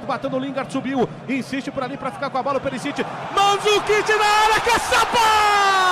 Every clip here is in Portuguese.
Batendo o Lingard, subiu, insiste por ali para ficar com a bola, o Perisic. Manzukic na área, caçapa!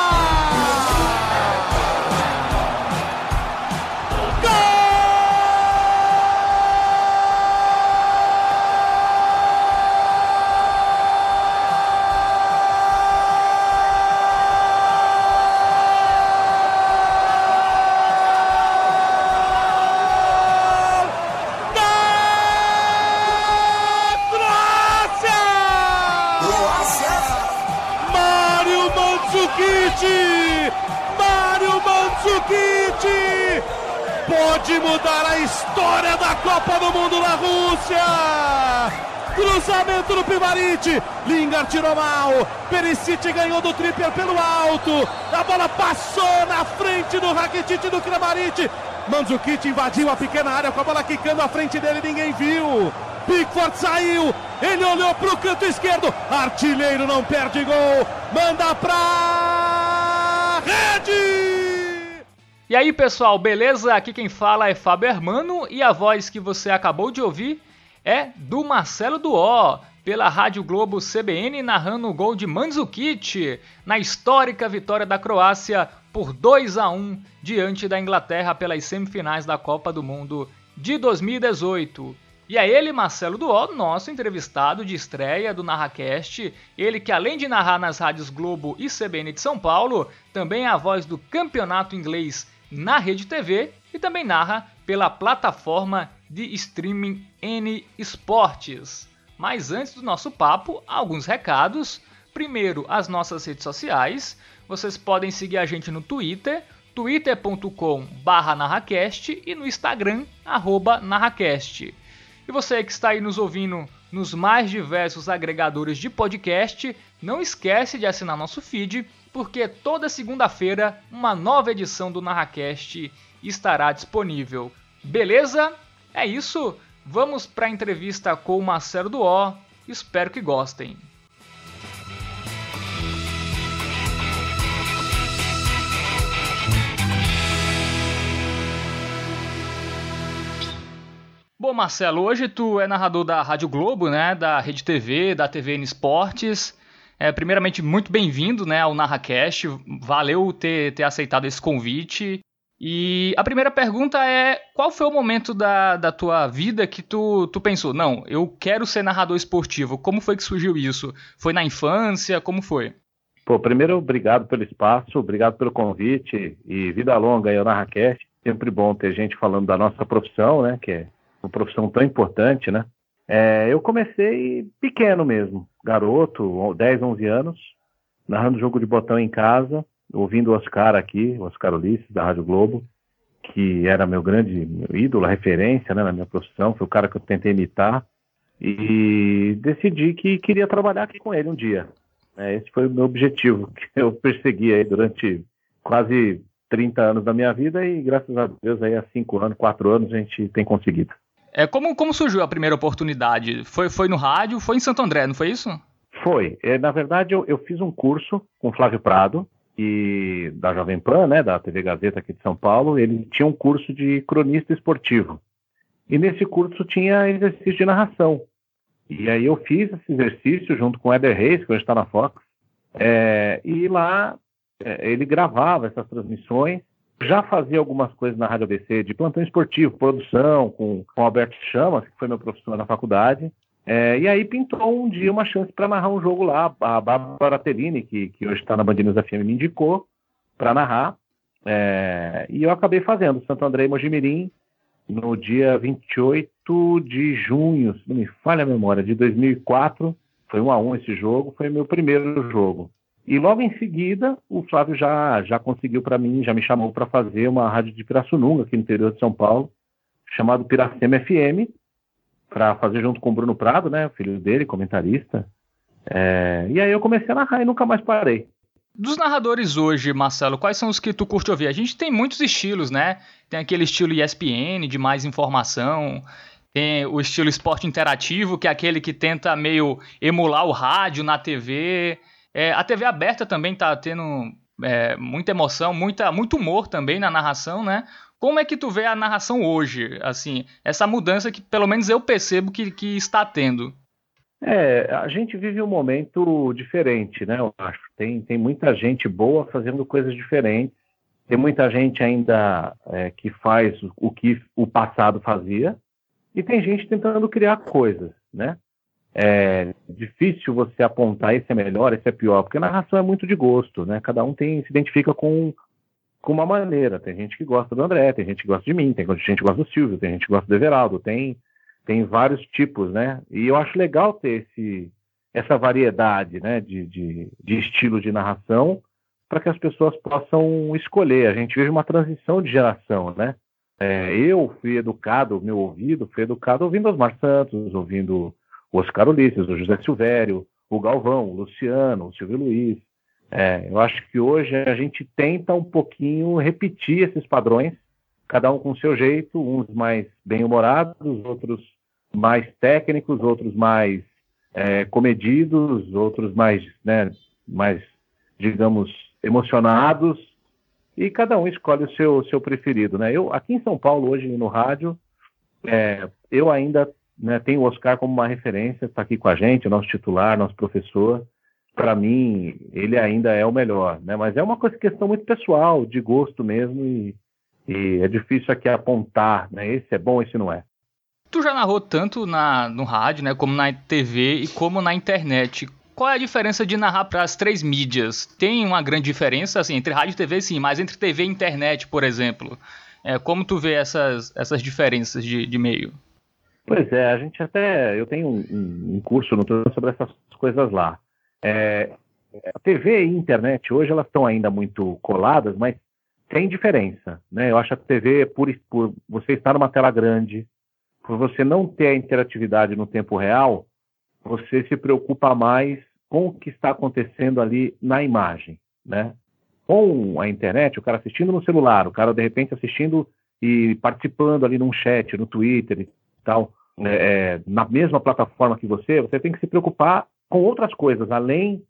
Pode mudar a história da Copa do Mundo na Rússia. Cruzamento do Pivarite. Lingard tirou mal. Perisic ganhou do Trippier pelo alto. A bola passou na frente do Rakitic do Kramaric. Mandzukic invadiu a pequena área com a bola quicando à frente dele, ninguém viu. Pickford saiu, ele olhou para o canto esquerdo, artilheiro não perde gol, manda pra rede! E aí, pessoal, beleza? Aqui quem fala é Fábio Hermano e a voz que você acabou de ouvir é do Marcelo Duó, pela Rádio Globo CBN, narrando o gol de Mandzukic na histórica vitória da Croácia por 2 a 1 diante da Inglaterra pelas semifinais da Copa do Mundo de 2018. E é ele, Marcelo Duó, nosso entrevistado de estreia do NarraCast. Ele que, além de narrar nas rádios Globo e CBN de São Paulo, também é a voz do campeonato inglês na Rede TV e também narra pela plataforma de streaming N Esportes. Mas antes do nosso papo, alguns recados. Primeiro, as nossas redes sociais. Vocês podem seguir a gente no Twitter, twitter.com/narracast e no Instagram @narracast. E você que está aí nos ouvindo nos mais diversos agregadores de podcast, não esquece de assinar nosso feed porque toda segunda-feira uma nova edição do Narracast estará disponível. Beleza? É isso. Vamos para a entrevista com o Marcelo O. Espero que gostem. Bom, Marcelo, hoje tu é narrador da Rádio Globo, né, da Rede TV, da TVN Esportes. É, primeiramente, muito bem-vindo né, ao NarraCast. Valeu ter, ter aceitado esse convite. E a primeira pergunta é: qual foi o momento da, da tua vida que tu, tu pensou, não, eu quero ser narrador esportivo? Como foi que surgiu isso? Foi na infância? Como foi? Pô, primeiro, obrigado pelo espaço, obrigado pelo convite e vida longa aí ao NarraCast. Sempre bom ter gente falando da nossa profissão, né, que é uma profissão tão importante, né? É, eu comecei pequeno mesmo, garoto, 10, 11 anos, narrando jogo de botão em casa, ouvindo o Oscar aqui, o Oscar Ulisses, da Rádio Globo, que era meu grande ídolo, referência né, na minha profissão, foi o cara que eu tentei imitar, e decidi que queria trabalhar aqui com ele um dia. É, esse foi o meu objetivo, que eu persegui aí durante quase 30 anos da minha vida, e graças a Deus aí há 5 anos, 4 anos a gente tem conseguido. É, como, como surgiu a primeira oportunidade? Foi, foi no rádio, foi em Santo André, não foi isso? Foi. É, na verdade, eu, eu fiz um curso com Flávio Prado, e da Jovem Pan, né, da TV Gazeta aqui de São Paulo, ele tinha um curso de cronista esportivo. E nesse curso tinha exercício de narração. E aí eu fiz esse exercício junto com o Eder Reis, que hoje está na Fox, é, e lá é, ele gravava essas transmissões já fazia algumas coisas na Rádio ABC de plantão esportivo, produção, com, com Alberto Chamas, que foi meu professor na faculdade. É, e aí pintou um dia uma chance para narrar um jogo lá. A Bárbara Terini, que, que hoje está na Band News FM, me indicou para narrar. É, e eu acabei fazendo Santo André e Mojimirim no dia 28 de junho, se não me falha a memória, de 2004. Foi um a um esse jogo, foi meu primeiro jogo. E logo em seguida, o Flávio já, já conseguiu para mim, já me chamou para fazer uma rádio de Pirassununga, aqui no interior de São Paulo, chamado Piracema FM, para fazer junto com o Bruno Prado, né, filho dele, comentarista. É, e aí eu comecei a narrar e nunca mais parei. Dos narradores hoje, Marcelo, quais são os que tu curte ouvir? A gente tem muitos estilos, né? Tem aquele estilo ESPN, de mais informação, tem o estilo esporte interativo, que é aquele que tenta meio emular o rádio na TV. É, a TV aberta também tá tendo é, muita emoção, muita, muito humor também na narração, né? Como é que tu vê a narração hoje? Assim, essa mudança que pelo menos eu percebo que, que está tendo. É, a gente vive um momento diferente, né? Eu acho. Tem, tem muita gente boa fazendo coisas diferentes. Tem muita gente ainda é, que faz o que o passado fazia. E tem gente tentando criar coisas, né? É difícil você apontar esse é melhor, esse é pior, porque a narração é muito de gosto, né? Cada um tem, se identifica com com uma maneira. Tem gente que gosta do André, tem gente que gosta de mim, tem gente que gosta do Silvio, tem gente que gosta do Everaldo, tem, tem vários tipos, né? E eu acho legal ter esse, essa variedade né, de, de, de estilo de narração para que as pessoas possam escolher. A gente vive uma transição de geração, né? É, eu fui educado, meu ouvido foi educado ouvindo Osmar Santos, ouvindo o Oscar Ulisses, o José Silvério, o Galvão, o Luciano, o Silvio Luiz, é, eu acho que hoje a gente tenta um pouquinho repetir esses padrões, cada um com seu jeito, uns mais bem-humorados, outros mais técnicos, outros mais é, comedidos, outros mais, né, mais, digamos, emocionados, e cada um escolhe o seu, seu preferido. Né? Eu, aqui em São Paulo, hoje no rádio, é, eu ainda né, tenho o Oscar como uma referência, está aqui com a gente, nosso titular, nosso professor, para mim, ele ainda é o melhor, né? Mas é uma coisa, questão muito pessoal, de gosto mesmo, e, e é difícil aqui apontar, né? Esse é bom, esse não é. Tu já narrou tanto na, no rádio, né, como na TV e como na internet. Qual é a diferença de narrar para as três mídias? Tem uma grande diferença, assim, entre rádio e TV, sim, mas entre TV e internet, por exemplo. É, como tu vê essas, essas diferenças de, de meio? Pois é, a gente até. Eu tenho um, um curso no sobre essas coisas lá. É, a TV e a internet hoje elas estão ainda muito coladas, mas tem diferença, né? Eu acho que a TV por, por você estar numa tela grande, por você não ter a interatividade no tempo real, você se preocupa mais com o que está acontecendo ali na imagem, né? Com a internet, o cara assistindo no celular, o cara de repente assistindo e participando ali num chat, no Twitter tal, né, é, na mesma plataforma que você, você tem que se preocupar com outras coisas, além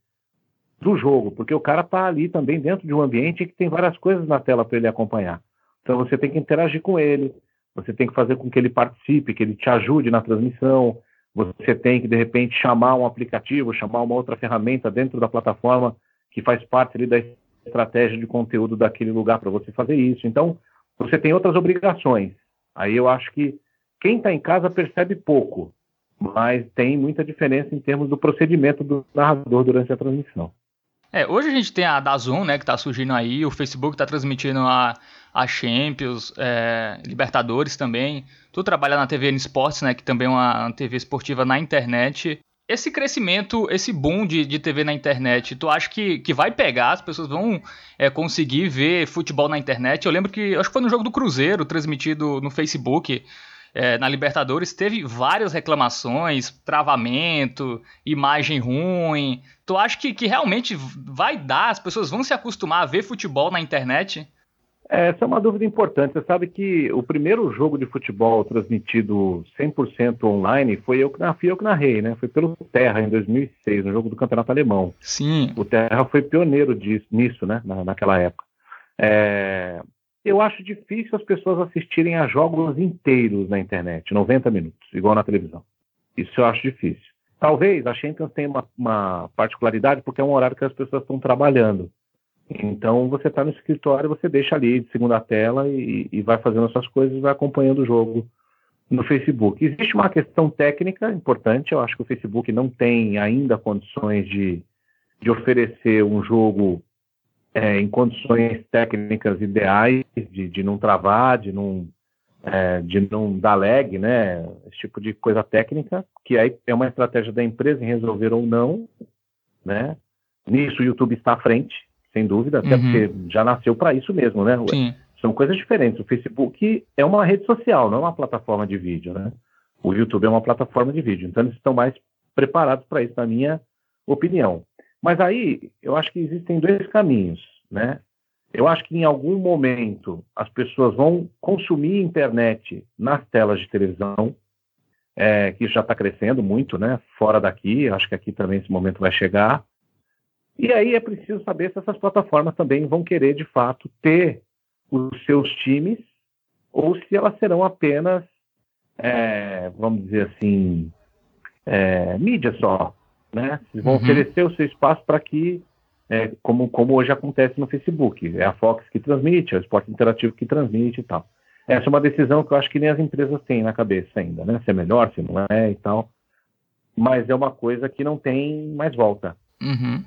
do jogo, porque o cara está ali também dentro de um ambiente que tem várias coisas na tela para ele acompanhar. Então você tem que interagir com ele, você tem que fazer com que ele participe, que ele te ajude na transmissão, você tem que, de repente, chamar um aplicativo, chamar uma outra ferramenta dentro da plataforma que faz parte ali da estratégia de conteúdo daquele lugar para você fazer isso. Então, você tem outras obrigações. Aí eu acho que quem está em casa percebe pouco, mas tem muita diferença em termos do procedimento do narrador durante a transmissão. É, hoje a gente tem a Dazon, né, que está surgindo aí, o Facebook está transmitindo a, a Champions, é, Libertadores também. Tu trabalha na TV N Sports, né, que também é uma, uma TV esportiva na internet. Esse crescimento, esse boom de, de TV na internet, tu acha que, que vai pegar? As pessoas vão é, conseguir ver futebol na internet? Eu lembro que, acho que foi no jogo do Cruzeiro, transmitido no Facebook, é, na Libertadores teve várias reclamações, travamento, imagem ruim. Tu acha que, que realmente vai dar? As pessoas vão se acostumar a ver futebol na internet? Essa é uma dúvida importante. Você sabe que o primeiro jogo de futebol transmitido 100% online foi eu que, fui eu que narrei, né? Foi pelo Terra em 2006, no jogo do Campeonato Alemão. Sim. O Terra foi pioneiro disso, nisso, né? Na, naquela época. É, eu acho difícil as pessoas assistirem a jogos inteiros na internet, 90 minutos, igual na televisão. Isso eu acho difícil. Talvez a Champions tenha uma, uma particularidade porque é um horário que as pessoas estão trabalhando. Então você está no escritório, você deixa ali de segunda tela e, e vai fazendo as suas coisas e vai acompanhando o jogo no Facebook. Existe uma questão técnica importante, eu acho que o Facebook não tem ainda condições de, de oferecer um jogo é, em condições técnicas ideais, de, de não travar, de não, é, de não dar lag, né? Esse tipo de coisa técnica, que aí é uma estratégia da empresa em resolver ou não, né? Nisso o YouTube está à frente, sem dúvida, até uhum. porque já nasceu para isso mesmo, né? Sim. São coisas diferentes. O Facebook é uma rede social, não é uma plataforma de vídeo, né? O YouTube é uma plataforma de vídeo, então eles estão mais preparados para isso, na minha opinião. Mas aí eu acho que existem dois caminhos, né? Eu acho que em algum momento as pessoas vão consumir internet nas telas de televisão, é, que já está crescendo muito, né? Fora daqui, acho que aqui também esse momento vai chegar. E aí é preciso saber se essas plataformas também vão querer, de fato, ter os seus times ou se elas serão apenas, é, vamos dizer assim, é, mídia só, né? Vocês vão uhum. oferecer o seu espaço para que, é, como, como hoje acontece no Facebook, é a Fox que transmite, é o Esporte Interativo que transmite e tal. Essa é uma decisão que eu acho que nem as empresas têm na cabeça ainda, né? Se é melhor, se não é e tal. Mas é uma coisa que não tem mais volta. Uhum.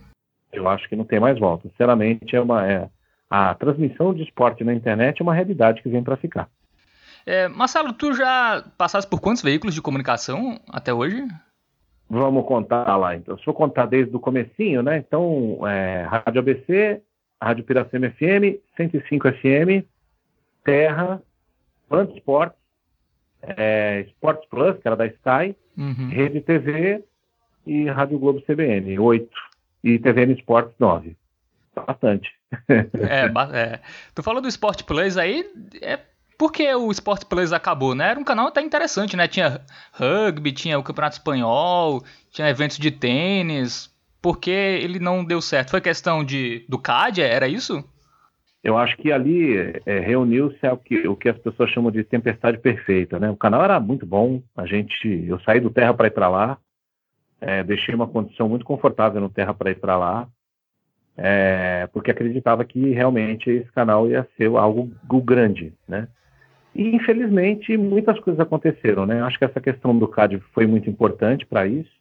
Eu acho que não tem mais volta. Sinceramente, é uma, é, a transmissão de esporte na internet é uma realidade que vem para ficar. É, Marcelo, tu já passaste por quantos veículos de comunicação até hoje? Vamos contar lá, então. Se eu contar desde o comecinho, né? Então, é, Rádio ABC, Rádio Piracema FM, 105 FM, Terra, Band Sports, é, Sports Plus, que era da Sky, uhum. Rede TV e Rádio Globo CBN, oito. E TVN Sports, nove. Bastante. é, é, tu falou do Sport Plus aí, é porque o Sport Plus acabou, né? Era um canal até interessante, né? Tinha rugby, tinha o Campeonato Espanhol, tinha eventos de tênis. Por que ele não deu certo? Foi questão de do CAD, era isso? Eu acho que ali é, reuniu-se o que, o que as pessoas chamam de tempestade perfeita, né? O canal era muito bom, a gente, eu saí do Terra para ir para lá, é, deixei uma condição muito confortável no Terra para ir para lá, é, porque acreditava que realmente esse canal ia ser algo grande, né? E infelizmente muitas coisas aconteceram, né? Acho que essa questão do CAD foi muito importante para isso.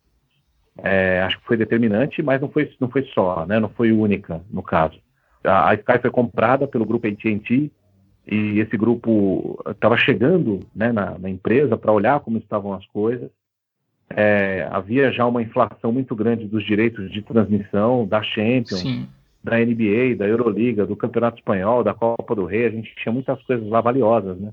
É, acho que foi determinante, mas não foi, não foi só, né? Não foi única no caso. A, a Sky foi comprada pelo grupo AT&T e esse grupo estava chegando né, na, na empresa para olhar como estavam as coisas. É, havia já uma inflação muito grande dos direitos de transmissão da Champions, Sim. da NBA, da Euroliga, do Campeonato Espanhol, da Copa do Rei. A gente tinha muitas coisas lá valiosas, né?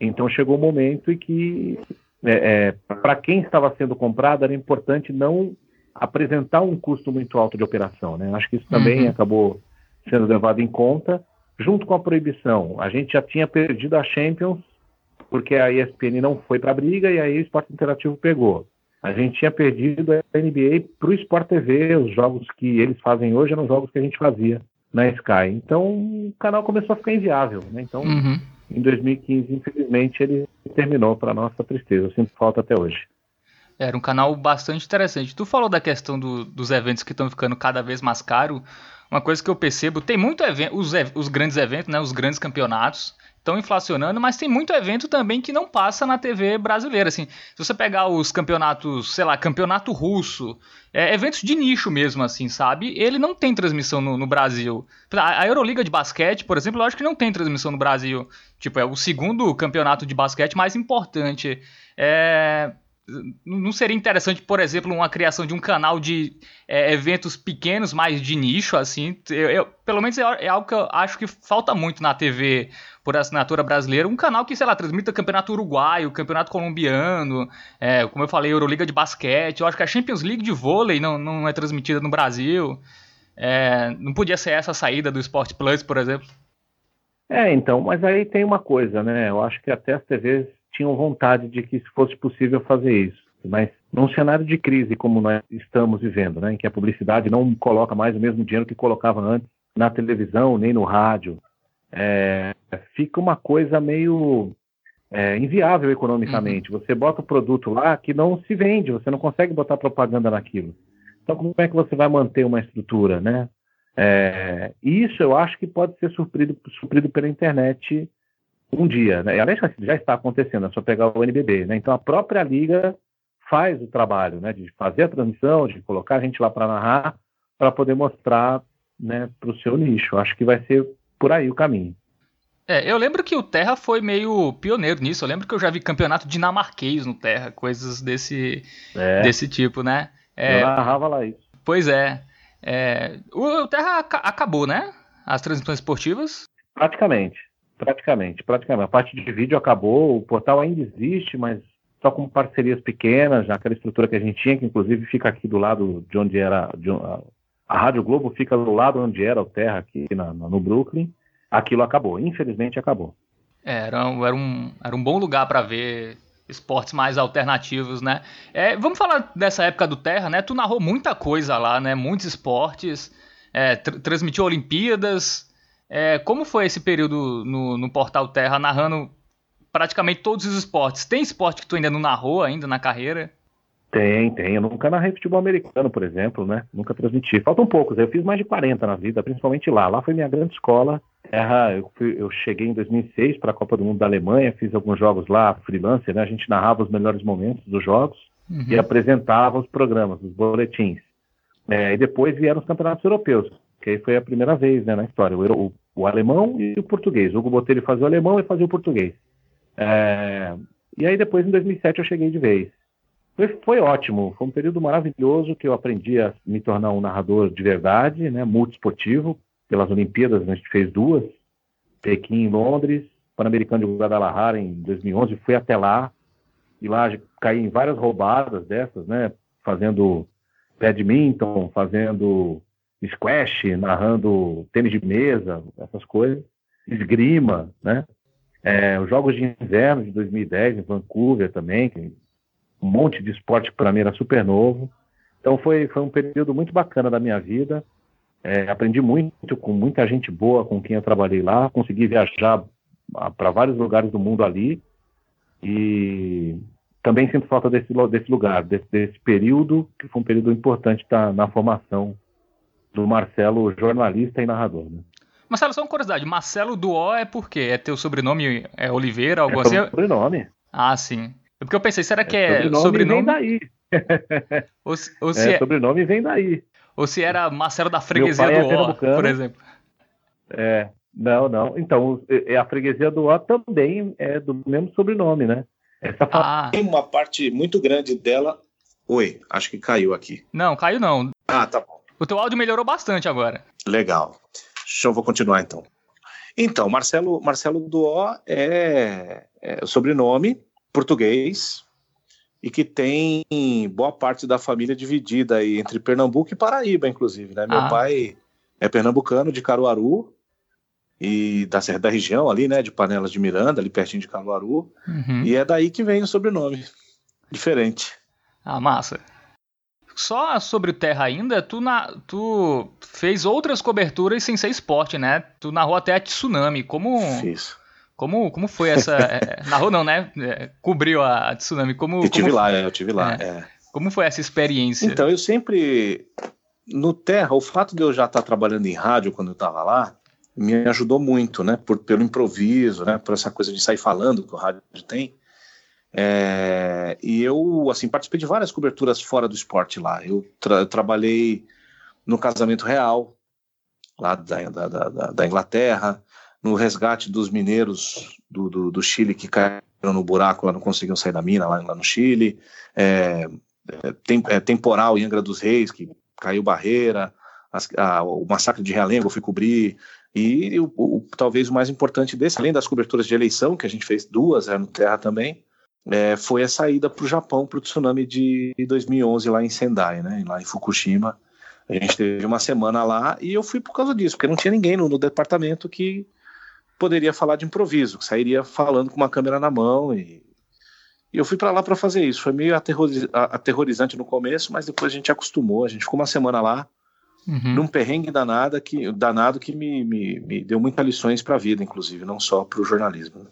Então chegou o um momento em que, é, é, para quem estava sendo comprado, era importante não apresentar um custo muito alto de operação. Né? Acho que isso também uhum. acabou sendo levado em conta, junto com a proibição. A gente já tinha perdido a Champions, porque a ESPN não foi para a briga e aí o Esporte Interativo pegou. A gente tinha perdido a NBA para o Sport TV, os jogos que eles fazem hoje eram jogos que a gente fazia na Sky. Então o canal começou a ficar inviável. Né? Então uhum. Em 2015, infelizmente, ele terminou para nossa tristeza. Eu sinto falta até hoje. Era um canal bastante interessante. Tu falou da questão do, dos eventos que estão ficando cada vez mais caros. Uma coisa que eu percebo, tem muito evento, os, os grandes eventos, né, os grandes campeonatos, estão inflacionando, mas tem muito evento também que não passa na TV brasileira. Assim, se você pegar os campeonatos, sei lá, campeonato russo, é, eventos de nicho mesmo, assim, sabe? Ele não tem transmissão no, no Brasil. A, a Euroliga de basquete, por exemplo, eu acho que não tem transmissão no Brasil. Tipo, é o segundo campeonato de basquete mais importante. É, não seria interessante, por exemplo, uma criação de um canal de é, eventos pequenos, mais de nicho, assim? Eu, eu, pelo menos é, é, algo que eu acho que falta muito na TV por assinatura brasileira. Um canal que, sei lá, transmita campeonato uruguaio, campeonato colombiano, é, como eu falei, Euroliga de basquete. Eu acho que a Champions League de vôlei não, não é transmitida no Brasil. É, não podia ser essa a saída do Sport Plus, por exemplo? É, então, mas aí tem uma coisa, né? Eu acho que até as TVs tinham vontade de que fosse possível fazer isso. Mas num cenário de crise como nós estamos vivendo, né, em que a publicidade não coloca mais o mesmo dinheiro que colocava antes na televisão nem no rádio, é, fica uma coisa meio é, inviável economicamente. Uhum. Você bota o produto lá que não se vende, você não consegue botar propaganda naquilo. Então, como é que você vai manter uma estrutura, né? É, isso eu acho que pode ser suprido, suprido pela internet um dia, né? Aliás, já está acontecendo, é só pegar o NBB, né? Então a própria liga faz o trabalho, né? De fazer a transmissão, de colocar a gente lá para narrar, para poder mostrar, né? Para o seu nicho. Acho que vai ser por aí o caminho. É, eu lembro que o Terra foi meio pioneiro nisso. Eu lembro que eu já vi campeonato dinamarquês no Terra, coisas desse, é. desse tipo, né? É, eu narrava lá isso. Pois é. é o, o Terra acabou, né? As transmissões esportivas? Praticamente. Praticamente, praticamente. A parte de vídeo acabou, o portal ainda existe, mas só com parcerias pequenas, já aquela estrutura que a gente tinha, que inclusive fica aqui do lado de onde era. De, a, a Rádio Globo fica do lado onde era o Terra, aqui na, no Brooklyn. Aquilo acabou, infelizmente acabou. É, era, era, um, era um bom lugar para ver esportes mais alternativos, né? É, vamos falar dessa época do Terra, né? Tu narrou muita coisa lá, né? Muitos esportes, é, tr transmitiu Olimpíadas, é, como foi esse período no, no Portal Terra, narrando praticamente todos os esportes. Tem esporte que tu ainda não narrou ainda na carreira? Tem, tem. Eu nunca narrei futebol americano, por exemplo, né? Nunca transmiti. Faltam poucos. Eu fiz mais de 40 na vida, principalmente lá. Lá foi minha grande escola. Terra, eu, fui, eu cheguei em 2006 para a Copa do Mundo da Alemanha, fiz alguns jogos lá, freelancer, né? A gente narrava os melhores momentos dos jogos uhum. e apresentava os programas, os boletins. É, e depois vieram os campeonatos europeus, que aí foi a primeira vez né, na história. O, o, o alemão e o português. O Hugo Botelho fazia o alemão e fazia o português. É, e aí depois, em 2007, eu cheguei de vez. Foi, foi, ótimo, foi um período maravilhoso que eu aprendi a me tornar um narrador de verdade, né, multiesportivo. Pelas Olimpíadas, a gente fez duas, Pequim em Londres, Pan-Americano de Guadalajara em 2011, fui até lá, e lá caí em várias roubadas dessas, né, fazendo badminton, fazendo squash, narrando tênis de mesa, essas coisas, esgrima, né, é, os Jogos de Inverno de 2010 em Vancouver também, um monte de esporte para mim era super novo. Então foi, foi um período muito bacana da minha vida. É, aprendi muito com muita gente boa com quem eu trabalhei lá. Consegui viajar para vários lugares do mundo ali. E também sinto falta desse, desse lugar, desse, desse período, que foi um período importante tá, na formação do Marcelo, jornalista e narrador. Né? Marcelo, só uma curiosidade. Marcelo Duó é por quê? É teu sobrenome é Oliveira, algo é assim? sobrenome. Ah, sim. É porque eu pensei, será que é, é sobrenome? sobrenome? vem daí. ou, ou se é, é, sobrenome vem daí. Ou se era Marcelo da Freguesia do é Ó, por exemplo. É, não, não. Então, é, a Freguesia do Ó também é do mesmo sobrenome, né? Essa ah. Tem uma parte muito grande dela. Oi, acho que caiu aqui. Não, caiu não. Ah, tá bom. O teu áudio melhorou bastante agora. Legal. Eu vou continuar então. Então, Marcelo, Marcelo Duó é, é sobrenome português e que tem boa parte da família dividida aí entre Pernambuco e Paraíba, inclusive, né? Meu ah. pai é pernambucano de Caruaru e da, da região ali, né, de Panelas de Miranda, ali pertinho de Caruaru, uhum. e é daí que vem o sobrenome, diferente. Ah, massa. Só sobre o Terra ainda, tu, na, tu fez outras coberturas sem ser esporte, né? Tu narrou até a Tsunami, como... Fiz. Como, como foi essa. É, narrou não, né? É, cobriu a tsunami. Como, eu tive como, lá, eu tive lá. É. é. Como foi essa experiência? Então, eu sempre. No Terra, o fato de eu já estar trabalhando em rádio quando eu estava lá, me ajudou muito, né? Por, pelo improviso, né? Por essa coisa de sair falando que o rádio tem. É, e eu, assim, participei de várias coberturas fora do esporte lá. Eu, tra trabalhei no Casamento Real, lá da, da, da, da Inglaterra no resgate dos mineiros do, do, do, Chile que caíram no buraco, lá não conseguiam sair da mina, lá, lá no Chile. É, é, tem, é, temporal em Angra dos Reis, que caiu barreira. As, a, o massacre de Realengo eu fui cobrir. E o, o, talvez o mais importante desse, além das coberturas de eleição, que a gente fez duas é, no Terra também, é, foi a saída para o Japão para o tsunami de 2011 lá em Sendai, né, lá em Fukushima. A gente teve uma semana lá e eu fui por causa disso, porque não tinha ninguém no, no departamento que poderia falar de improviso, sairia falando com uma câmera na mão e, e eu fui para lá para fazer isso. Foi meio aterrorizante no começo, mas depois a gente acostumou. A gente ficou uma semana lá, uhum. num perrengue danado que, danado que me, me, me deu muitas lições para a vida, inclusive, não só para o jornalismo.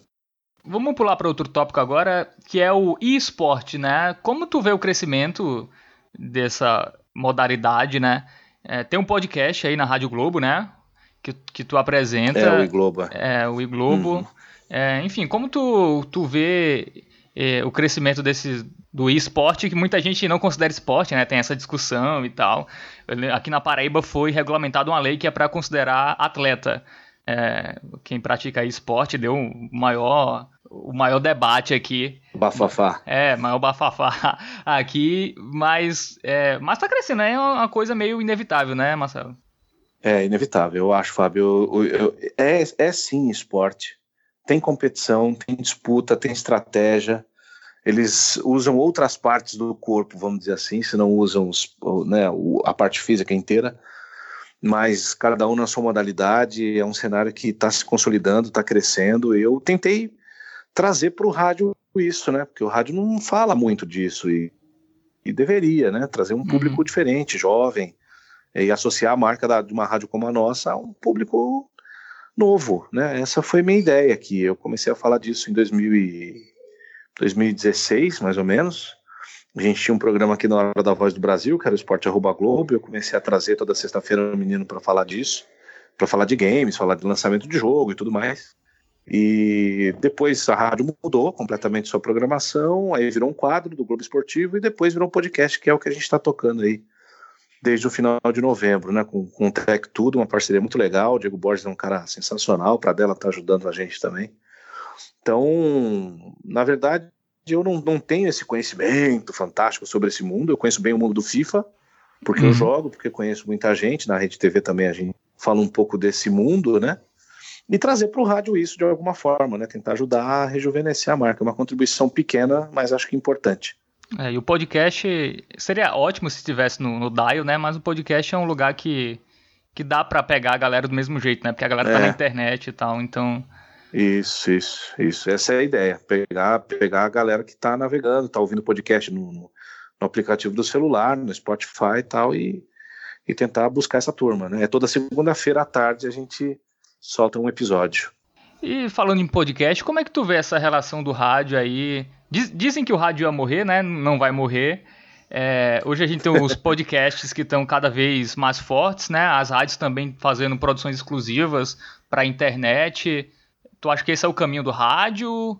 Vamos pular para outro tópico agora, que é o e-sport, né? Como tu vê o crescimento dessa modalidade, né? É, tem um podcast aí na Rádio Globo, né? que, que tu apresenta. É o Iglobo. É, o Iglobo. Uhum. É, enfim, como tu, tu vê é, o crescimento desse, do esporte, que muita gente não considera esporte, né? Tem essa discussão e tal. Aqui na Paraíba foi regulamentada uma lei que é para considerar atleta. É, quem pratica esporte deu maior, o maior debate aqui. Bafafá. É, maior bafafá aqui, mas, é, mas tá crescendo, né? É uma coisa meio inevitável, né, Marcelo? É inevitável, eu acho, Fábio. Eu, eu, é, é sim esporte. Tem competição, tem disputa, tem estratégia. Eles usam outras partes do corpo, vamos dizer assim, se não usam os, né, a parte física inteira. Mas cada um na sua modalidade. É um cenário que está se consolidando, está crescendo. Eu tentei trazer para o rádio isso, né? Porque o rádio não fala muito disso e, e deveria, né? Trazer um público uhum. diferente, jovem, e associar a marca da, de uma rádio como a nossa a um público novo, né? Essa foi minha ideia aqui. Eu comecei a falar disso em 2000 e 2016, mais ou menos. A gente tinha um programa aqui na Hora da Voz do Brasil, que era o Esporte Arroba Globo. Eu comecei a trazer toda sexta-feira um menino para falar disso, para falar de games, falar de lançamento de jogo e tudo mais. E depois a rádio mudou completamente sua programação, aí virou um quadro do Globo Esportivo e depois virou um podcast, que é o que a gente está tocando aí desde o final de novembro, né? Com, com o Tech Tudo, uma parceria muito legal. O Diego Borges é um cara sensacional, para dela tá ajudando a gente também. Então, na verdade, eu não, não tenho esse conhecimento fantástico sobre esse mundo. Eu conheço bem o mundo do FIFA, porque uhum. eu jogo, porque conheço muita gente. Na Rede TV também a gente fala um pouco desse mundo, né? E trazer para o rádio isso de alguma forma, né? Tentar ajudar a rejuvenescer a marca. É uma contribuição pequena, mas acho que importante. É, e o podcast seria ótimo se estivesse no, no Dial, né? Mas o podcast é um lugar que, que dá para pegar a galera do mesmo jeito, né? Porque a galera é. tá na internet e tal, então. Isso, isso, isso. Essa é a ideia. Pegar, pegar a galera que tá navegando, tá ouvindo podcast no, no, no aplicativo do celular, no Spotify e tal, e, e tentar buscar essa turma, né? É toda segunda-feira à tarde a gente solta um episódio. E falando em podcast, como é que tu vê essa relação do rádio aí? Diz, dizem que o rádio ia morrer, né? Não vai morrer. É, hoje a gente tem os podcasts que estão cada vez mais fortes, né? As rádios também fazendo produções exclusivas para a internet. Tu acha que esse é o caminho do rádio?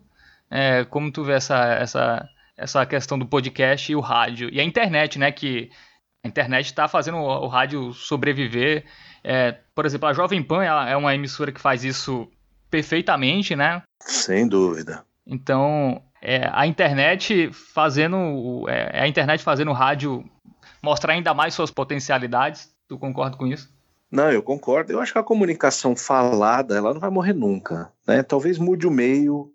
É, como tu vê essa, essa, essa questão do podcast e o rádio? E a internet, né? Que a internet está fazendo o, o, rádio sobreviver. É, por exemplo, a Jovem Pan é uma emissora que faz isso perfeitamente, né? Sem dúvida. Então, é, a internet fazendo é, é, a internet fazendo o rádio mostrar ainda mais suas potencialidades. Tu concorda com isso? Não, eu concordo. Eu acho que a comunicação falada ela não vai morrer nunca. Né? Talvez mude o meio,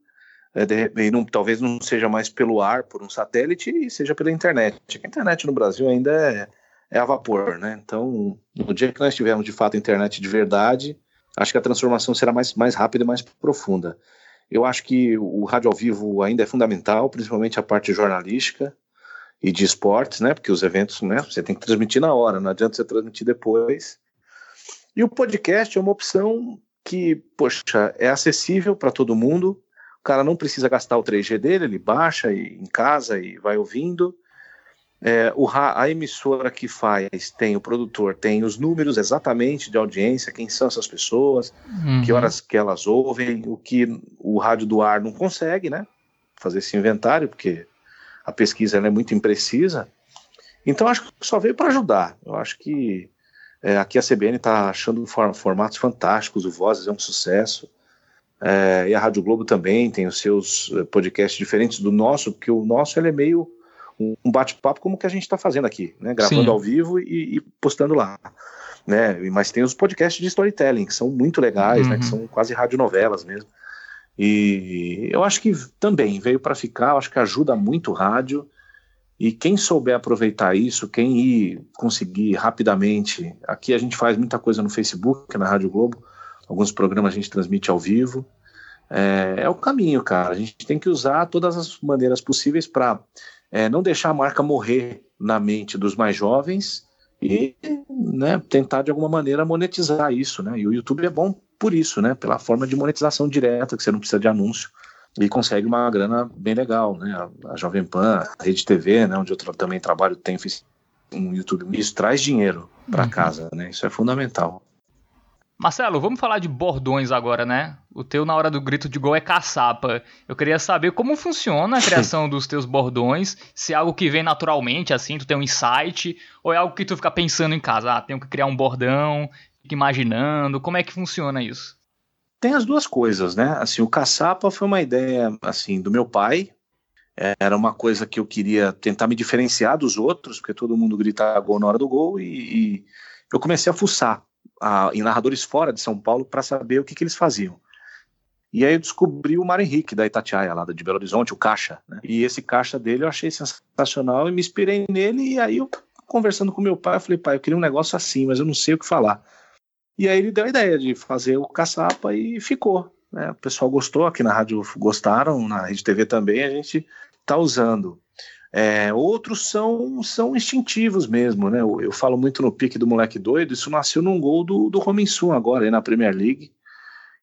é, de, não, talvez não seja mais pelo ar, por um satélite, e seja pela internet. A internet no Brasil ainda é, é a vapor, né? Então, no dia que nós tivermos de fato internet de verdade, acho que a transformação será mais, mais rápida e mais profunda. Eu acho que o rádio ao vivo ainda é fundamental, principalmente a parte jornalística e de esportes, né? Porque os eventos, né? Você tem que transmitir na hora, não adianta você transmitir depois. E o podcast é uma opção que, poxa, é acessível para todo mundo. O cara não precisa gastar o 3G dele, ele baixa e, em casa e vai ouvindo. É, o, a emissora que faz tem o produtor, tem os números exatamente de audiência, quem são essas pessoas, uhum. que horas que elas ouvem, o que o rádio do ar não consegue, né? Fazer esse inventário, porque a pesquisa é muito imprecisa. Então acho que só veio para ajudar. Eu acho que é, aqui a CBN está achando formatos fantásticos, o Vozes é um sucesso. É, e a Rádio Globo também tem os seus eh, podcasts diferentes do nosso, porque o nosso ele é meio um bate-papo como que a gente está fazendo aqui, né? Gravando Sim. ao vivo e, e, postando lá. Né? Mas tem os podcasts de storytelling, que são muito legais, uhum. né? Que uhum. são quase radionovelas mesmo. E eu acho que também veio para ficar, eu acho que ajuda muito o rádio. E quem souber aproveitar isso, quem ir conseguir rapidamente. Aqui a gente faz muita coisa no Facebook, na Rádio Globo. Alguns programas a gente transmite ao vivo. É, é o caminho, cara. A gente tem que usar todas as maneiras possíveis para é, não deixar a marca morrer na mente dos mais jovens e né, tentar de alguma maneira monetizar isso, né? E o YouTube é bom por isso, né? Pela forma de monetização direta, que você não precisa de anúncio e consegue uma grana bem legal, né? A, Jovem Pan, a Rede TV, né? Onde eu também trabalho, tem um YouTube. Isso traz dinheiro para uhum. casa, né? Isso é fundamental. Marcelo, vamos falar de bordões agora, né? O teu na hora do grito de gol é caçapa. Eu queria saber como funciona a criação dos teus bordões, se é algo que vem naturalmente, assim, tu tem um insight, ou é algo que tu fica pensando em casa, ah, tenho que criar um bordão, fica imaginando, como é que funciona isso? Tem as duas coisas, né? Assim, o caçapa foi uma ideia, assim, do meu pai, era uma coisa que eu queria tentar me diferenciar dos outros, porque todo mundo grita gol na hora do gol, e, e eu comecei a fuçar a, em narradores fora de São Paulo para saber o que, que eles faziam. E aí eu descobri o Mário Henrique da Itatiaia, lá de Belo Horizonte, o caixa. Né? E esse caixa dele eu achei sensacional e me inspirei nele. E aí eu, conversando com meu pai, eu falei, pai, eu queria um negócio assim, mas eu não sei o que falar. E aí ele deu a ideia de fazer o caçapa e ficou. Né? O pessoal gostou, aqui na rádio gostaram, na Rede TV também, a gente está usando. É, outros são, são instintivos mesmo, né? Eu, eu, falo muito no pique do moleque doido, isso nasceu num gol do, do Rominsun agora, aí na Premier League,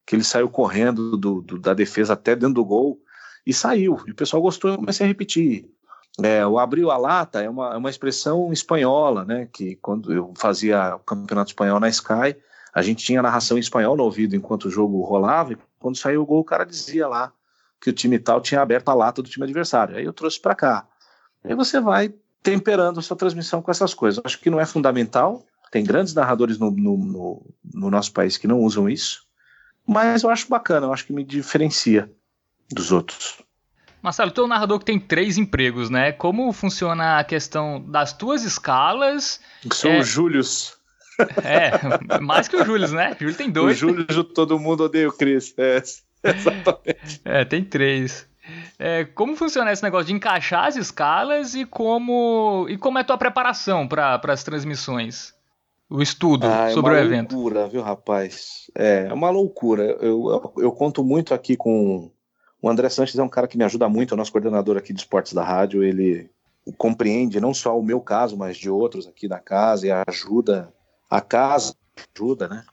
que ele saiu correndo do, do, da defesa até dentro do gol e saiu. E o pessoal gostou e eu comecei a repetir. É, o abriu a lata é uma, é uma expressão espanhola, né? Que quando eu fazia o campeonato espanhol na Sky, a gente tinha narração em espanhol no ouvido enquanto o jogo rolava, e quando saiu o gol, o cara dizia lá que o time tal tinha aberto a lata do time adversário. Aí eu trouxe para cá. Aí você vai temperando a sua transmissão com essas coisas. Acho que não é fundamental, tem grandes narradores no, no, no, no nosso país que não usam isso, mas eu acho bacana, eu acho que me diferencia dos outros. Marcelo, tu é um narrador que tem três empregos, né? Como funciona a questão das tuas escalas? São é... os Július. É, mais que o Júlio, né? O Júlio tem dois. O Júlio, todo mundo odeia o Cris. É, exatamente. É, tem três. É, como funciona esse negócio de encaixar as escalas e como, e como é a tua preparação para as transmissões? O estudo ah, sobre o evento. É uma loucura, viu, rapaz? É, é uma loucura. Eu, eu, eu, conto muito aqui com. O André Sanches é um cara que me ajuda muito, é o nosso coordenador aqui de esportes da rádio. Ele compreende não só o meu caso, mas de outros aqui da casa e ajuda a casa ajuda, né?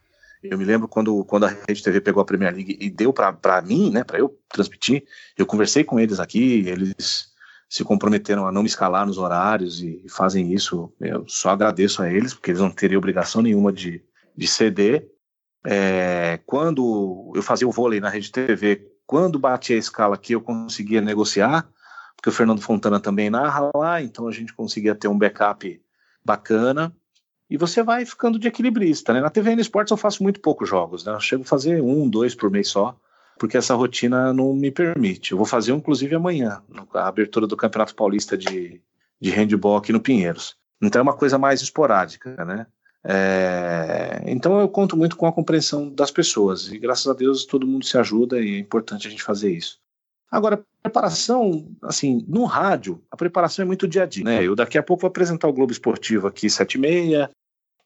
Eu me lembro quando, quando a Rede TV pegou a Premier League e deu para mim, né, para eu transmitir, eu conversei com eles aqui, eles se comprometeram a não me escalar nos horários e, fazem isso. Eu só agradeço a eles, porque eles não teriam obrigação nenhuma de, de ceder. É, quando eu fazia o vôlei na Rede TV, quando batia a escala aqui, eu conseguia negociar, porque o Fernando Fontana também narra lá, então a gente conseguia ter um backup bacana e você vai ficando de equilibrista, né? Na TV no Esportes eu faço muito poucos jogos, né? Eu chego a fazer um, dois por mês só, porque essa rotina não me permite. Eu vou fazer, inclusive, amanhã, a abertura do Campeonato Paulista de, de handball aqui no Pinheiros. Então é uma coisa mais esporádica, né? É... Então eu conto muito com a compreensão das pessoas e graças a Deus todo mundo se ajuda e é importante a gente fazer isso. Agora, preparação, assim, no rádio, a preparação é muito dia a dia, né? Eu daqui a pouco vou apresentar o Globo Esportivo aqui, sete e meia,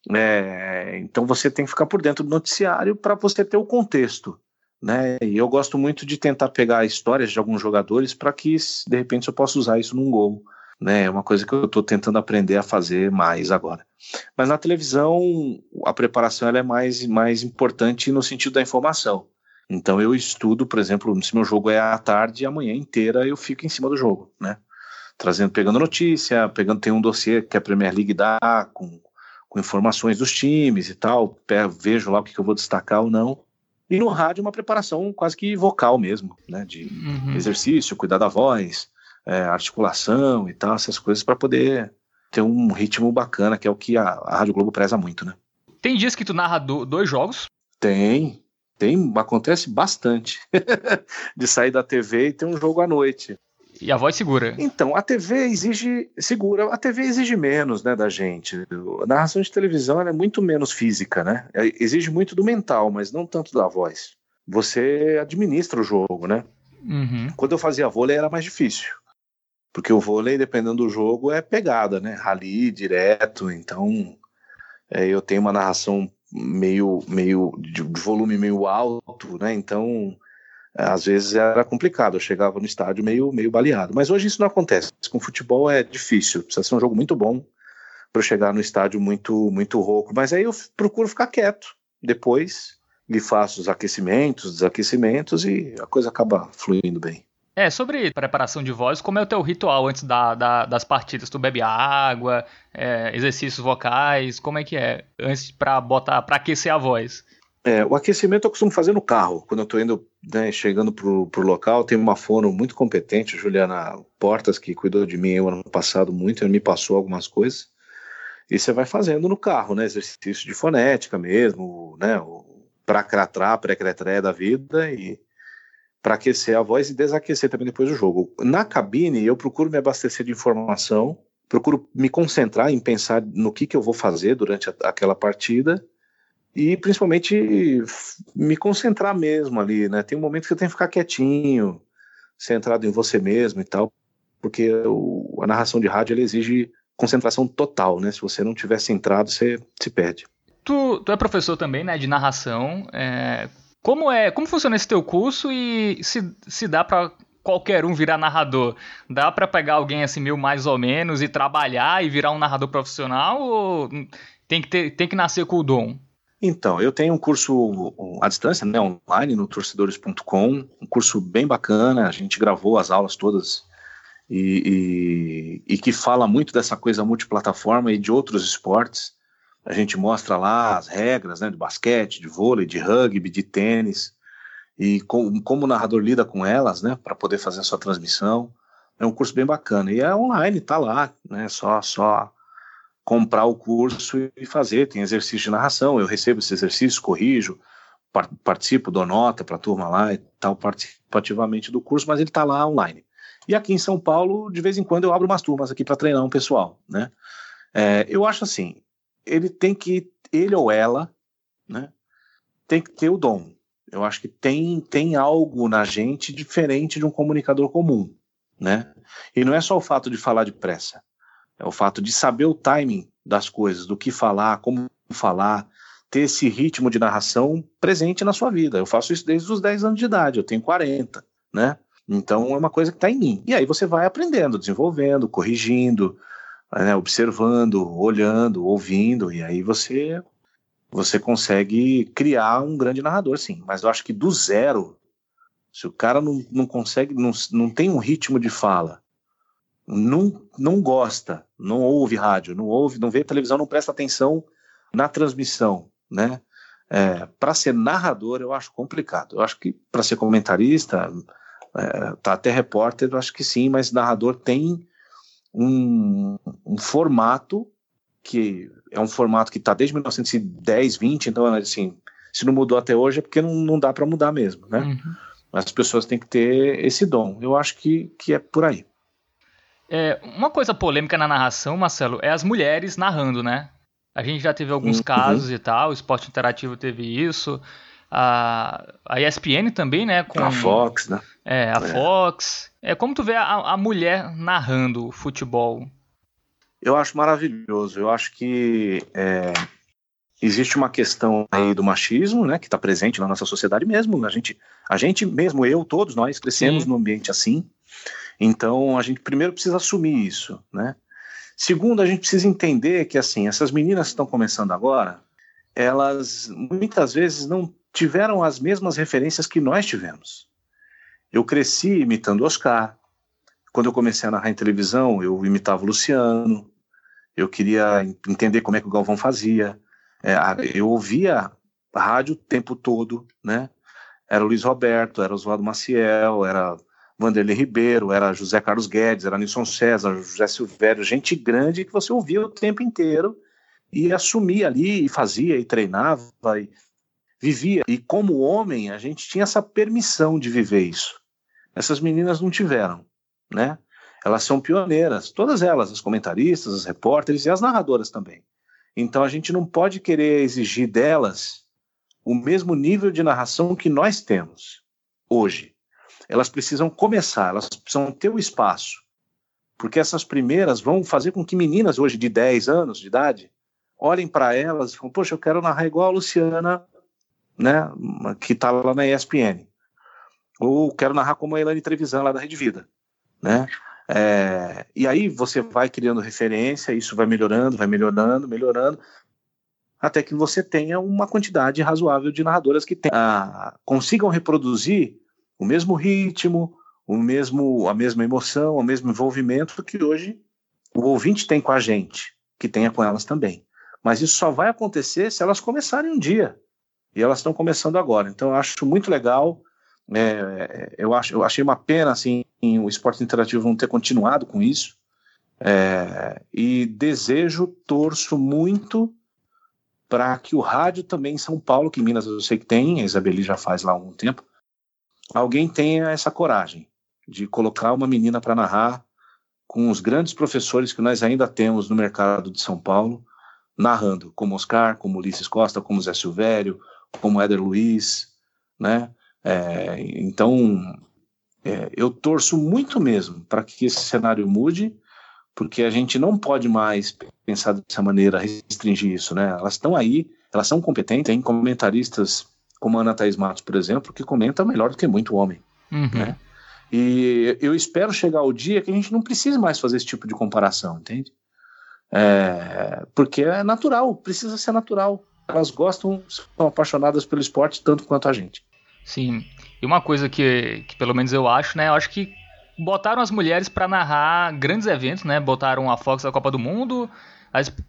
né? Então você tem que ficar por dentro do noticiário para você ter o contexto, né? E eu gosto muito de tentar pegar histórias de alguns jogadores para que, de repente, eu possa usar isso num gol, né? É uma coisa que eu estou tentando aprender a fazer mais agora. Mas na televisão, a preparação ela é mais, mais importante no sentido da informação. Então eu estudo, por exemplo, se meu jogo é à tarde, a manhã inteira eu fico em cima do jogo, né? Trazendo, pegando notícia, pegando, tem um dossiê que a Premier League dá com, com informações dos times e tal, vejo lá o que, que eu vou destacar ou não. E no rádio uma preparação quase que vocal mesmo, né? De uhum. exercício, cuidar da voz, é, articulação e tal, essas coisas para poder ter um ritmo bacana, que é o que a, a Rádio Globo preza muito, né? Tem dias que tu narra do, dois jogos? Tem, tem, acontece bastante de sair da TV e ter um jogo à noite. E a voz segura. Então, a TV exige segura, a TV exige menos, né, da gente. A narração de televisão é muito menos física, né? É, exige muito do mental, mas não tanto da voz. Você administra o jogo, né? Uhum. Quando eu fazia vôlei era mais difícil. Porque o vôlei, dependendo do jogo, é pegada, né? Rally direto, então é, eu tenho uma narração meio, meio de volume meio alto, né? Então, às vezes era complicado. Eu chegava no estádio meio, meio baleado. Mas hoje isso não acontece. Com futebol é difícil. Precisa ser um jogo muito bom para chegar no estádio muito, muito rouco. Mas aí eu procuro ficar quieto. Depois lhe faço os aquecimentos, desaquecimentos e a coisa acaba fluindo bem. É, sobre preparação de voz, como é o teu ritual antes da, da, das partidas? Tu bebe água, é, exercícios vocais, como é que é? Antes para botar, para aquecer a voz? É, o aquecimento eu costumo fazer no carro. Quando eu estou indo, né, chegando pro, pro local, tem uma fono muito competente, Juliana Portas, que cuidou de mim o ano passado muito, ele me passou algumas coisas. E você vai fazendo no carro, né? Exercício de fonética mesmo, né? O pracratrá, pré-cretré da vida e para aquecer a voz e desaquecer também depois do jogo. Na cabine, eu procuro me abastecer de informação, procuro me concentrar em pensar no que, que eu vou fazer durante a, aquela partida e principalmente me concentrar mesmo ali, né? Tem um momento que eu tenho que ficar quietinho, centrado em você mesmo e tal, porque o, a narração de rádio exige concentração total, né? Se você não tiver centrado, você se perde. Tu, tu é professor também, né, de narração. É, como é, como funciona esse teu curso e se, se dá para qualquer um virar narrador? Dá para pegar alguém assim meio mais ou menos e trabalhar e virar um narrador profissional ou tem que ter, tem que nascer com o dom? Então, eu tenho um curso à distância, né, online, no torcedores.com, um curso bem bacana, a gente gravou as aulas todas e, e, e, que fala muito dessa coisa multiplataforma e de outros esportes. A gente mostra lá as regras né, de basquete, de vôlei, de rugby, de tênis, e com, como o narrador lida com elas, né, para poder fazer a sua transmissão. É um curso bem bacana. E é online, tá lá, né, só, só comprar o curso e fazer. Tem exercício de narração, eu recebo esse exercício, corrijo, participo, dou nota para a turma lá e tal, participo ativamente do curso, mas ele está lá online. E aqui em São Paulo, de vez em quando, eu abro umas turmas aqui para treinar um pessoal, né? É, eu acho assim, ele tem que, ele ou ela, né, tem que ter o dom. Eu acho que tem, tem algo na gente diferente de um comunicador comum, né? E não é só o fato de falar depressa. É o fato de saber o timing das coisas, do que falar, como falar, ter esse ritmo de narração presente na sua vida. Eu faço isso desde os 10 anos de idade, eu tenho 40, né? Então é uma coisa que está em mim. E aí você vai aprendendo, desenvolvendo, corrigindo, né, observando, olhando, ouvindo, e aí você você consegue criar um grande narrador, sim. Mas eu acho que do zero, se o cara não, não consegue, não, não tem um ritmo de fala, não, não gosta, não ouve rádio, não ouve, não vê televisão, não presta atenção na transmissão, né? É, para ser narrador eu acho complicado. Eu acho que para ser comentarista, é, tá até repórter, eu acho que sim, mas narrador tem um, um formato que é um formato que está desde 1910, 20, então assim, se não mudou até hoje é porque não, não dá para mudar mesmo, né? Uhum. As pessoas têm que ter esse dom. Eu acho que, que é por aí. É, uma coisa polêmica na narração, Marcelo, é as mulheres narrando, né? A gente já teve alguns uhum. casos e tal, o esporte interativo teve isso. A, a ESPN também, né? Com, a Fox, né? É, a é. Fox. É, como tu vê a, a mulher narrando futebol? Eu acho maravilhoso. Eu acho que é, existe uma questão aí do machismo, né, que está presente na nossa sociedade mesmo. A gente, a gente mesmo, eu, todos nós crescemos Sim. num ambiente assim. Então, a gente primeiro precisa assumir isso, né? Segundo, a gente precisa entender que, assim, essas meninas que estão começando agora, elas muitas vezes não tiveram as mesmas referências que nós tivemos. Eu cresci imitando Oscar. Quando eu comecei a narrar em televisão, eu imitava o Luciano. Eu queria entender como é que o Galvão fazia. É, eu ouvia a rádio o tempo todo, né? Era o Luiz Roberto, era Oswaldo Maciel, era Vanderlei Ribeiro, era José Carlos Guedes, era Nilson César, José Silvério, gente grande que você ouvia o tempo inteiro e assumia ali e fazia e treinava e vivia. E como homem, a gente tinha essa permissão de viver isso. Essas meninas não tiveram, né? Elas são pioneiras, todas elas, as comentaristas, as repórteres e as narradoras também. Então a gente não pode querer exigir delas o mesmo nível de narração que nós temos hoje elas precisam começar, elas precisam ter o espaço. Porque essas primeiras vão fazer com que meninas hoje de 10 anos de idade olhem para elas e falem, poxa, eu quero narrar igual a Luciana, né, que está lá na ESPN. Ou quero narrar como a Elane Trevisan lá da Rede Vida, né? É, e aí você vai criando referência, isso vai melhorando, vai melhorando, melhorando, até que você tenha uma quantidade razoável de narradoras que ah, consigam reproduzir o mesmo ritmo, o mesmo, a mesma emoção, o mesmo envolvimento que hoje o ouvinte tem com a gente, que tenha com elas também. Mas isso só vai acontecer se elas começarem um dia. E elas estão começando agora. Então eu acho muito legal. É, eu, acho, eu achei uma pena assim, o esporte interativo não ter continuado com isso. É, e desejo, torço muito para que o rádio também em São Paulo, que Minas eu sei que tem, a Isabeli já faz lá há algum tempo, alguém tenha essa coragem de colocar uma menina para narrar com os grandes professores que nós ainda temos no mercado de São Paulo, narrando, como Oscar, como Ulisses Costa, como Zé Silvério, como Éder Luiz, né? É, então, é, eu torço muito mesmo para que esse cenário mude, porque a gente não pode mais pensar dessa maneira, restringir isso, né? Elas estão aí, elas são competentes, tem comentaristas como a Ana Thaís Matos, por exemplo, que comenta melhor do que muito homem. Uhum. Né? E eu espero chegar o dia que a gente não precise mais fazer esse tipo de comparação, entende? É, porque é natural, precisa ser natural. elas gostam, são apaixonadas pelo esporte tanto quanto a gente. Sim. E uma coisa que, que pelo menos eu acho, né? Eu acho que botaram as mulheres para narrar grandes eventos, né? Botaram a Fox da Copa do Mundo,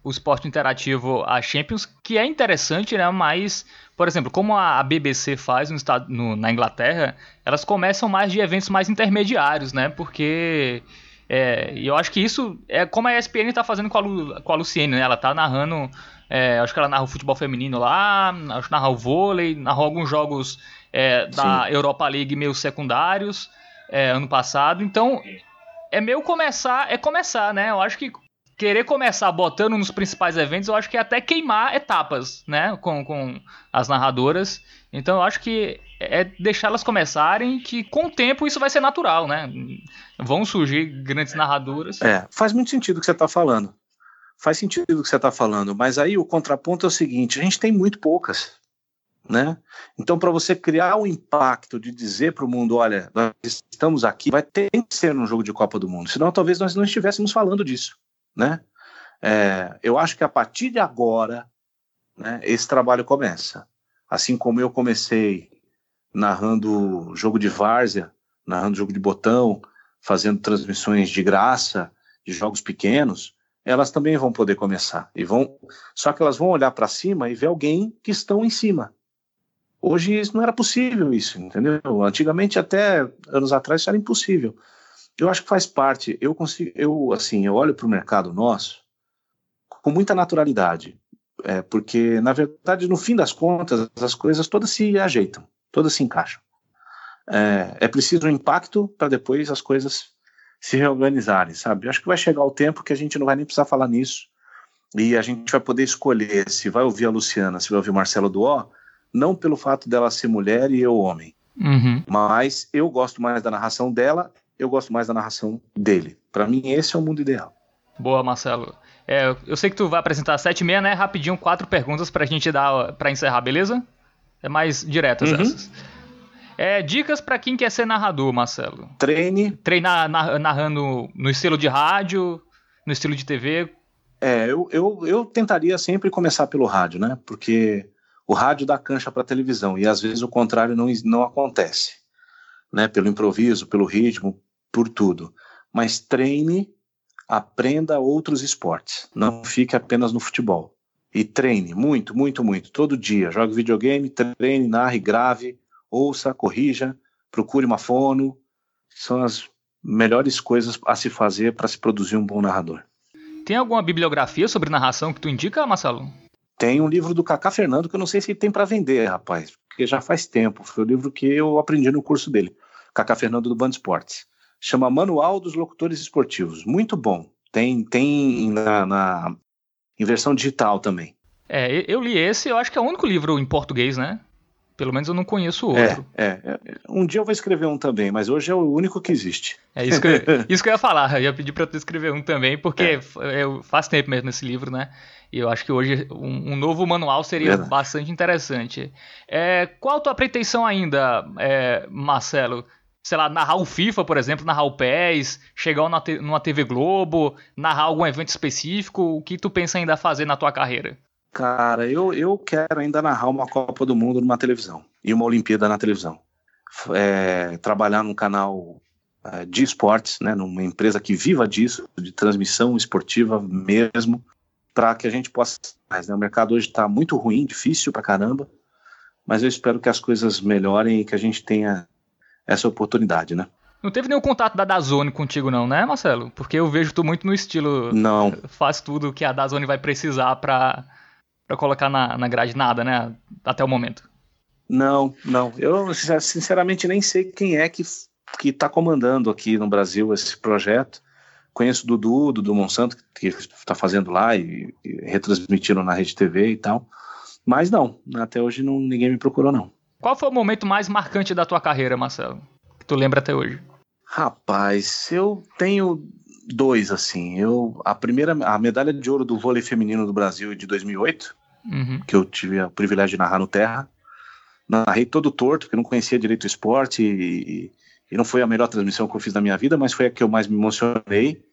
o esporte interativo, a Champions, que é interessante, né? Mas, por exemplo, como a BBC faz no estado, no, na Inglaterra, elas começam mais de eventos mais intermediários, né? Porque é, eu acho que isso é como a ESPN está fazendo com a, Lu, com a Luciene, né? Ela está narrando, é, acho que ela narra o futebol feminino lá, acho que narra o vôlei, narrou alguns jogos é, da Sim. Europa League meio secundários é, ano passado. Então, é meio começar, é começar, né? Eu acho que querer começar botando nos principais eventos, eu acho que é até queimar etapas, né, com, com as narradoras. Então eu acho que é deixá-las começarem, que com o tempo isso vai ser natural, né? Vão surgir grandes narradoras. É, faz muito sentido o que você está falando. Faz sentido o que você está falando, mas aí o contraponto é o seguinte: a gente tem muito poucas. Né? Então, para você criar o um impacto de dizer para o mundo, olha, nós estamos aqui, vai ter que ser um jogo de Copa do Mundo, senão talvez nós não estivéssemos falando disso né? É, eu acho que a partir de agora, né, esse trabalho começa. Assim como eu comecei narrando jogo de várzea, narrando jogo de botão, fazendo transmissões de graça de jogos pequenos, elas também vão poder começar e vão, só que elas vão olhar para cima e ver alguém que estão em cima. Hoje isso não era possível isso, entendeu? Antigamente até anos atrás isso era impossível. Eu acho que faz parte. Eu consigo, eu assim, eu olho para o mercado nosso com muita naturalidade, é, porque na verdade, no fim das contas, as coisas todas se ajeitam, todas se encaixam. É, é preciso um impacto para depois as coisas se reorganizarem, sabe? Eu acho que vai chegar o tempo que a gente não vai nem precisar falar nisso e a gente vai poder escolher se vai ouvir a Luciana, se vai ouvir o Marcelo Duó, não pelo fato dela ser mulher e eu homem, uhum. mas eu gosto mais da narração dela eu gosto mais da narração dele. Para mim, esse é o mundo ideal. Boa, Marcelo. É, eu sei que tu vai apresentar sete e meia, né? Rapidinho, quatro perguntas pra gente dar para encerrar, beleza? É mais diretas uhum. essas. É, dicas para quem quer ser narrador, Marcelo. Treine. Treinar narrando no estilo de rádio, no estilo de TV. É, eu, eu, eu tentaria sempre começar pelo rádio, né? Porque o rádio dá cancha para televisão e às vezes o contrário não, não acontece né, pelo improviso, pelo ritmo, por tudo. Mas treine, aprenda outros esportes. Não fique apenas no futebol. E treine muito, muito, muito, todo dia. Jogue videogame, treine, narre, grave, ouça, corrija, procure uma fono. São as melhores coisas a se fazer para se produzir um bom narrador. Tem alguma bibliografia sobre narração que tu indica, Marcelo? Tem um livro do Cacá Fernando que eu não sei se tem para vender, rapaz, porque já faz tempo. Foi o livro que eu aprendi no curso dele. Cacá Fernando do Band Esportes. Chama Manual dos Locutores Esportivos. Muito bom. Tem, tem na, na em versão digital também. É, eu li esse, eu acho que é o único livro em português, né? Pelo menos eu não conheço outro. É, é, é. Um dia eu vou escrever um também, mas hoje é o único que existe. É isso que, eu, isso que eu ia falar. Eu ia pedir para tu escrever um também, porque é. eu faz tempo mesmo esse livro, né? E eu acho que hoje um, um novo manual seria Verdade. bastante interessante. É, qual a tua pretensão ainda, é, Marcelo? sei lá, narrar o FIFA, por exemplo, narrar o PES, chegar numa TV Globo, narrar algum evento específico, o que tu pensa ainda fazer na tua carreira? Cara, eu, eu quero ainda narrar uma Copa do Mundo numa televisão e uma Olimpíada na televisão. É, trabalhar num canal é, de esportes, né, numa empresa que viva disso, de transmissão esportiva mesmo, para que a gente possa. Mas, né, o mercado hoje está muito ruim, difícil pra caramba, mas eu espero que as coisas melhorem e que a gente tenha essa oportunidade, né? Não teve nenhum contato da Dazone contigo não, né, Marcelo? Porque eu vejo tu muito no estilo... Não. Faz tudo que a Dazone vai precisar pra colocar na, na grade, nada, né? Até o momento. Não, não. Eu, sinceramente, nem sei quem é que, que tá comandando aqui no Brasil esse projeto. Conheço o Dudu, Dudu Monsanto, que está fazendo lá e, e retransmitindo na Rede TV e tal. Mas não, até hoje não, ninguém me procurou, não. Qual foi o momento mais marcante da tua carreira, Marcelo? Que tu lembra até hoje? Rapaz, eu tenho dois, assim. Eu, a primeira, a medalha de ouro do vôlei feminino do Brasil de 2008, uhum. que eu tive o privilégio de narrar no Terra. Narrei todo torto, porque não conhecia direito o esporte e, e não foi a melhor transmissão que eu fiz na minha vida, mas foi a que eu mais me emocionei.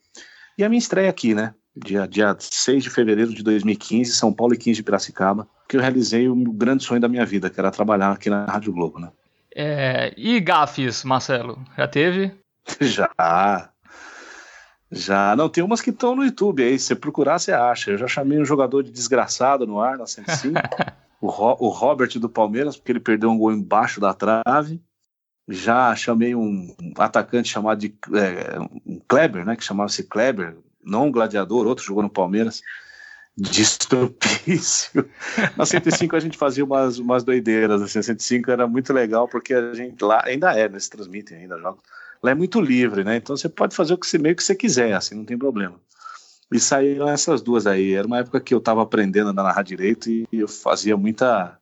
E a minha estreia aqui, né? dia, dia 6 de fevereiro de 2015, São Paulo e 15 de Piracicaba, que eu realizei o grande sonho da minha vida, que era trabalhar aqui na Rádio Globo, né? É, e gafes, Marcelo? Já teve? Já. Já. Não, tem umas que estão no YouTube aí. Se você procurar, você acha. Eu já chamei um jogador de desgraçado no ar na 105. o, Ro, o Robert do Palmeiras, porque ele perdeu um gol embaixo da trave. Já chamei um, atacante chamado de é, um Kleber, né? Que chamava-se Kleber, não um gladiador, outro jogou no Palmeiras. Distropício. Na 105 a gente fazia umas, umas doideiras. Assim, a 105 era muito legal porque a gente lá ainda é, né, se transmitem ainda jogos. Lá é muito livre, né? Então você pode fazer o que você meio que você quiser, assim, não tem problema. E saíram essas duas aí. Era uma época que eu estava aprendendo a narrar direito e eu fazia muita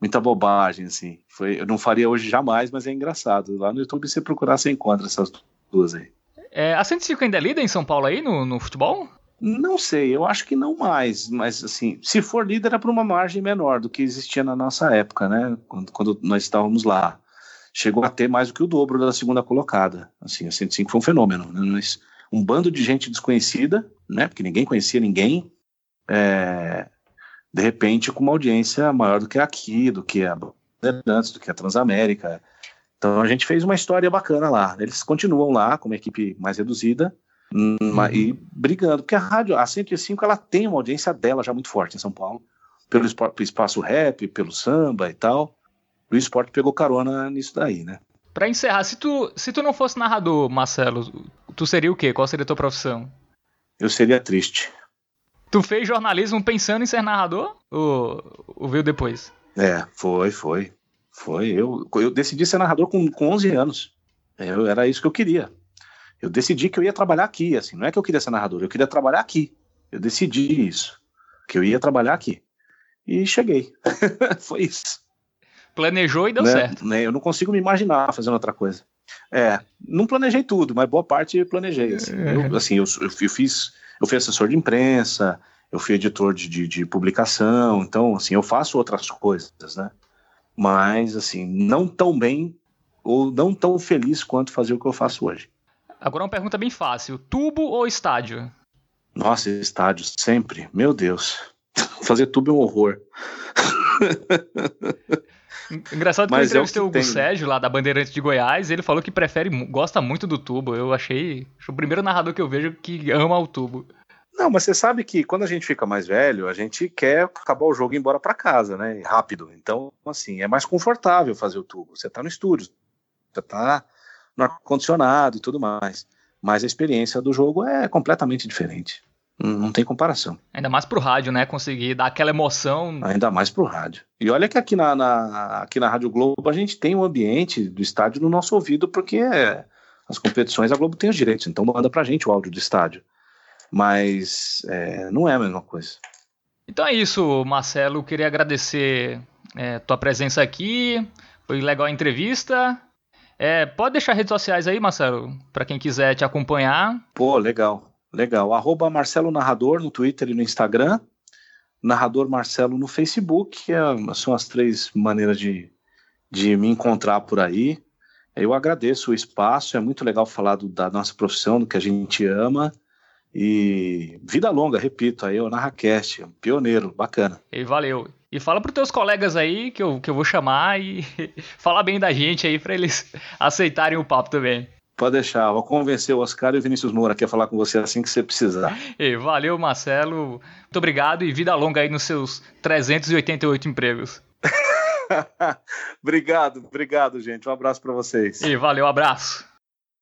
muita bobagem, assim. Foi, eu não faria hoje jamais, mas é engraçado. Lá no YouTube, você procurar, você encontra essas duas aí. É, a 105 ainda é líder em São Paulo aí, no, no futebol? Não sei, eu acho que não mais, mas assim, se for líder é para uma margem menor do que existia na nossa época, né? Quando, quando, nós estávamos lá. Chegou a ter mais do que o dobro da segunda colocada. Assim, a 105 foi um fenômeno, né? Mas um bando de gente desconhecida, né? Porque ninguém conhecia ninguém. É, de repente, com uma audiência maior do que aqui, do que a Bandeirantes, do que a Transamérica. Então a gente fez uma história bacana lá. Eles continuam lá com uma equipe mais reduzida, Uhum. E brigando, porque a rádio, a 105, ela tem uma audiência dela já muito forte em São Paulo, pelo espaço rap, pelo samba e tal. O esporte pegou carona nisso daí, né? Pra encerrar, se tu, se tu não fosse narrador, Marcelo, tu seria o quê? Qual seria a tua profissão? Eu seria triste. Tu fez jornalismo pensando em ser narrador? Ou, ou veio depois? É, foi, foi. Foi. Eu, eu decidi ser narrador com, com 11 anos. Eu, era isso que eu queria eu decidi que eu ia trabalhar aqui, assim, não é que eu queria ser narrador, eu queria trabalhar aqui. Eu decidi isso, que eu ia trabalhar aqui. E cheguei. Foi isso. Planejou e deu né? certo. Né? Eu não consigo me imaginar fazendo outra coisa. É, não planejei tudo, mas boa parte planejei. Assim, é. eu, assim, eu, eu, eu, fiz, eu fui assessor de imprensa, eu fui editor de, de, de, publicação, então, assim, eu faço outras coisas, né? Mas, assim, não tão bem ou não tão feliz quanto fazer o que eu faço hoje. Agora uma pergunta bem fácil: tubo ou estádio? Nossa, estádio, sempre. Meu Deus. Fazer tubo é um horror. Engraçado que Mas eu entrevistei é o, Hugo Sérgio, lá da Bandeirantes de Goiás, ele falou que prefere, gosta muito do tubo. Eu achei. o primeiro narrador que eu vejo que ama o tubo. Não, mas você sabe que quando a gente fica mais velho, a gente quer acabar o jogo e ir embora para casa, né? Rápido. Então, assim, é mais confortável fazer o tubo. Você tá no estúdio, você tá no ar-condicionado e tudo mais. Mas a experiência do jogo é completamente diferente. Não tem comparação. Ainda mais pro rádio, né? Conseguir dar aquela emoção. Ainda mais pro rádio. E olha que aqui na, na aqui na Rádio Globo a gente tem o um ambiente do estádio no nosso ouvido, porque é, as competições a Globo tem os direitos, então manda pra gente o áudio do estádio. Mas é, não é a mesma coisa. Então é isso, Marcelo. Queria agradecer é, tua presença aqui. Foi legal a entrevista. É, pode deixar redes sociais aí, Marcelo, para quem quiser te acompanhar. Pô, legal, legal. Arroba Marcelo Narrador no Twitter e no Instagram. Narrador Marcelo no Facebook. É, são as três maneiras de, de me encontrar por aí. Eu agradeço o espaço, é muito legal falar do, da nossa profissão, do que a gente ama. E vida longa, repito, aí o NarraCast, pioneiro, bacana. E valeu. E fala para os teus colegas aí que eu, que eu vou chamar e falar bem da gente aí para eles aceitarem o papo também. Pode deixar, vou convencer o Oscar e o Vinícius Moura aqui a falar com você assim que você precisar. E valeu, Marcelo. Muito obrigado e vida longa aí nos seus 388 empregos. obrigado, obrigado, gente. Um abraço para vocês. E valeu, abraço.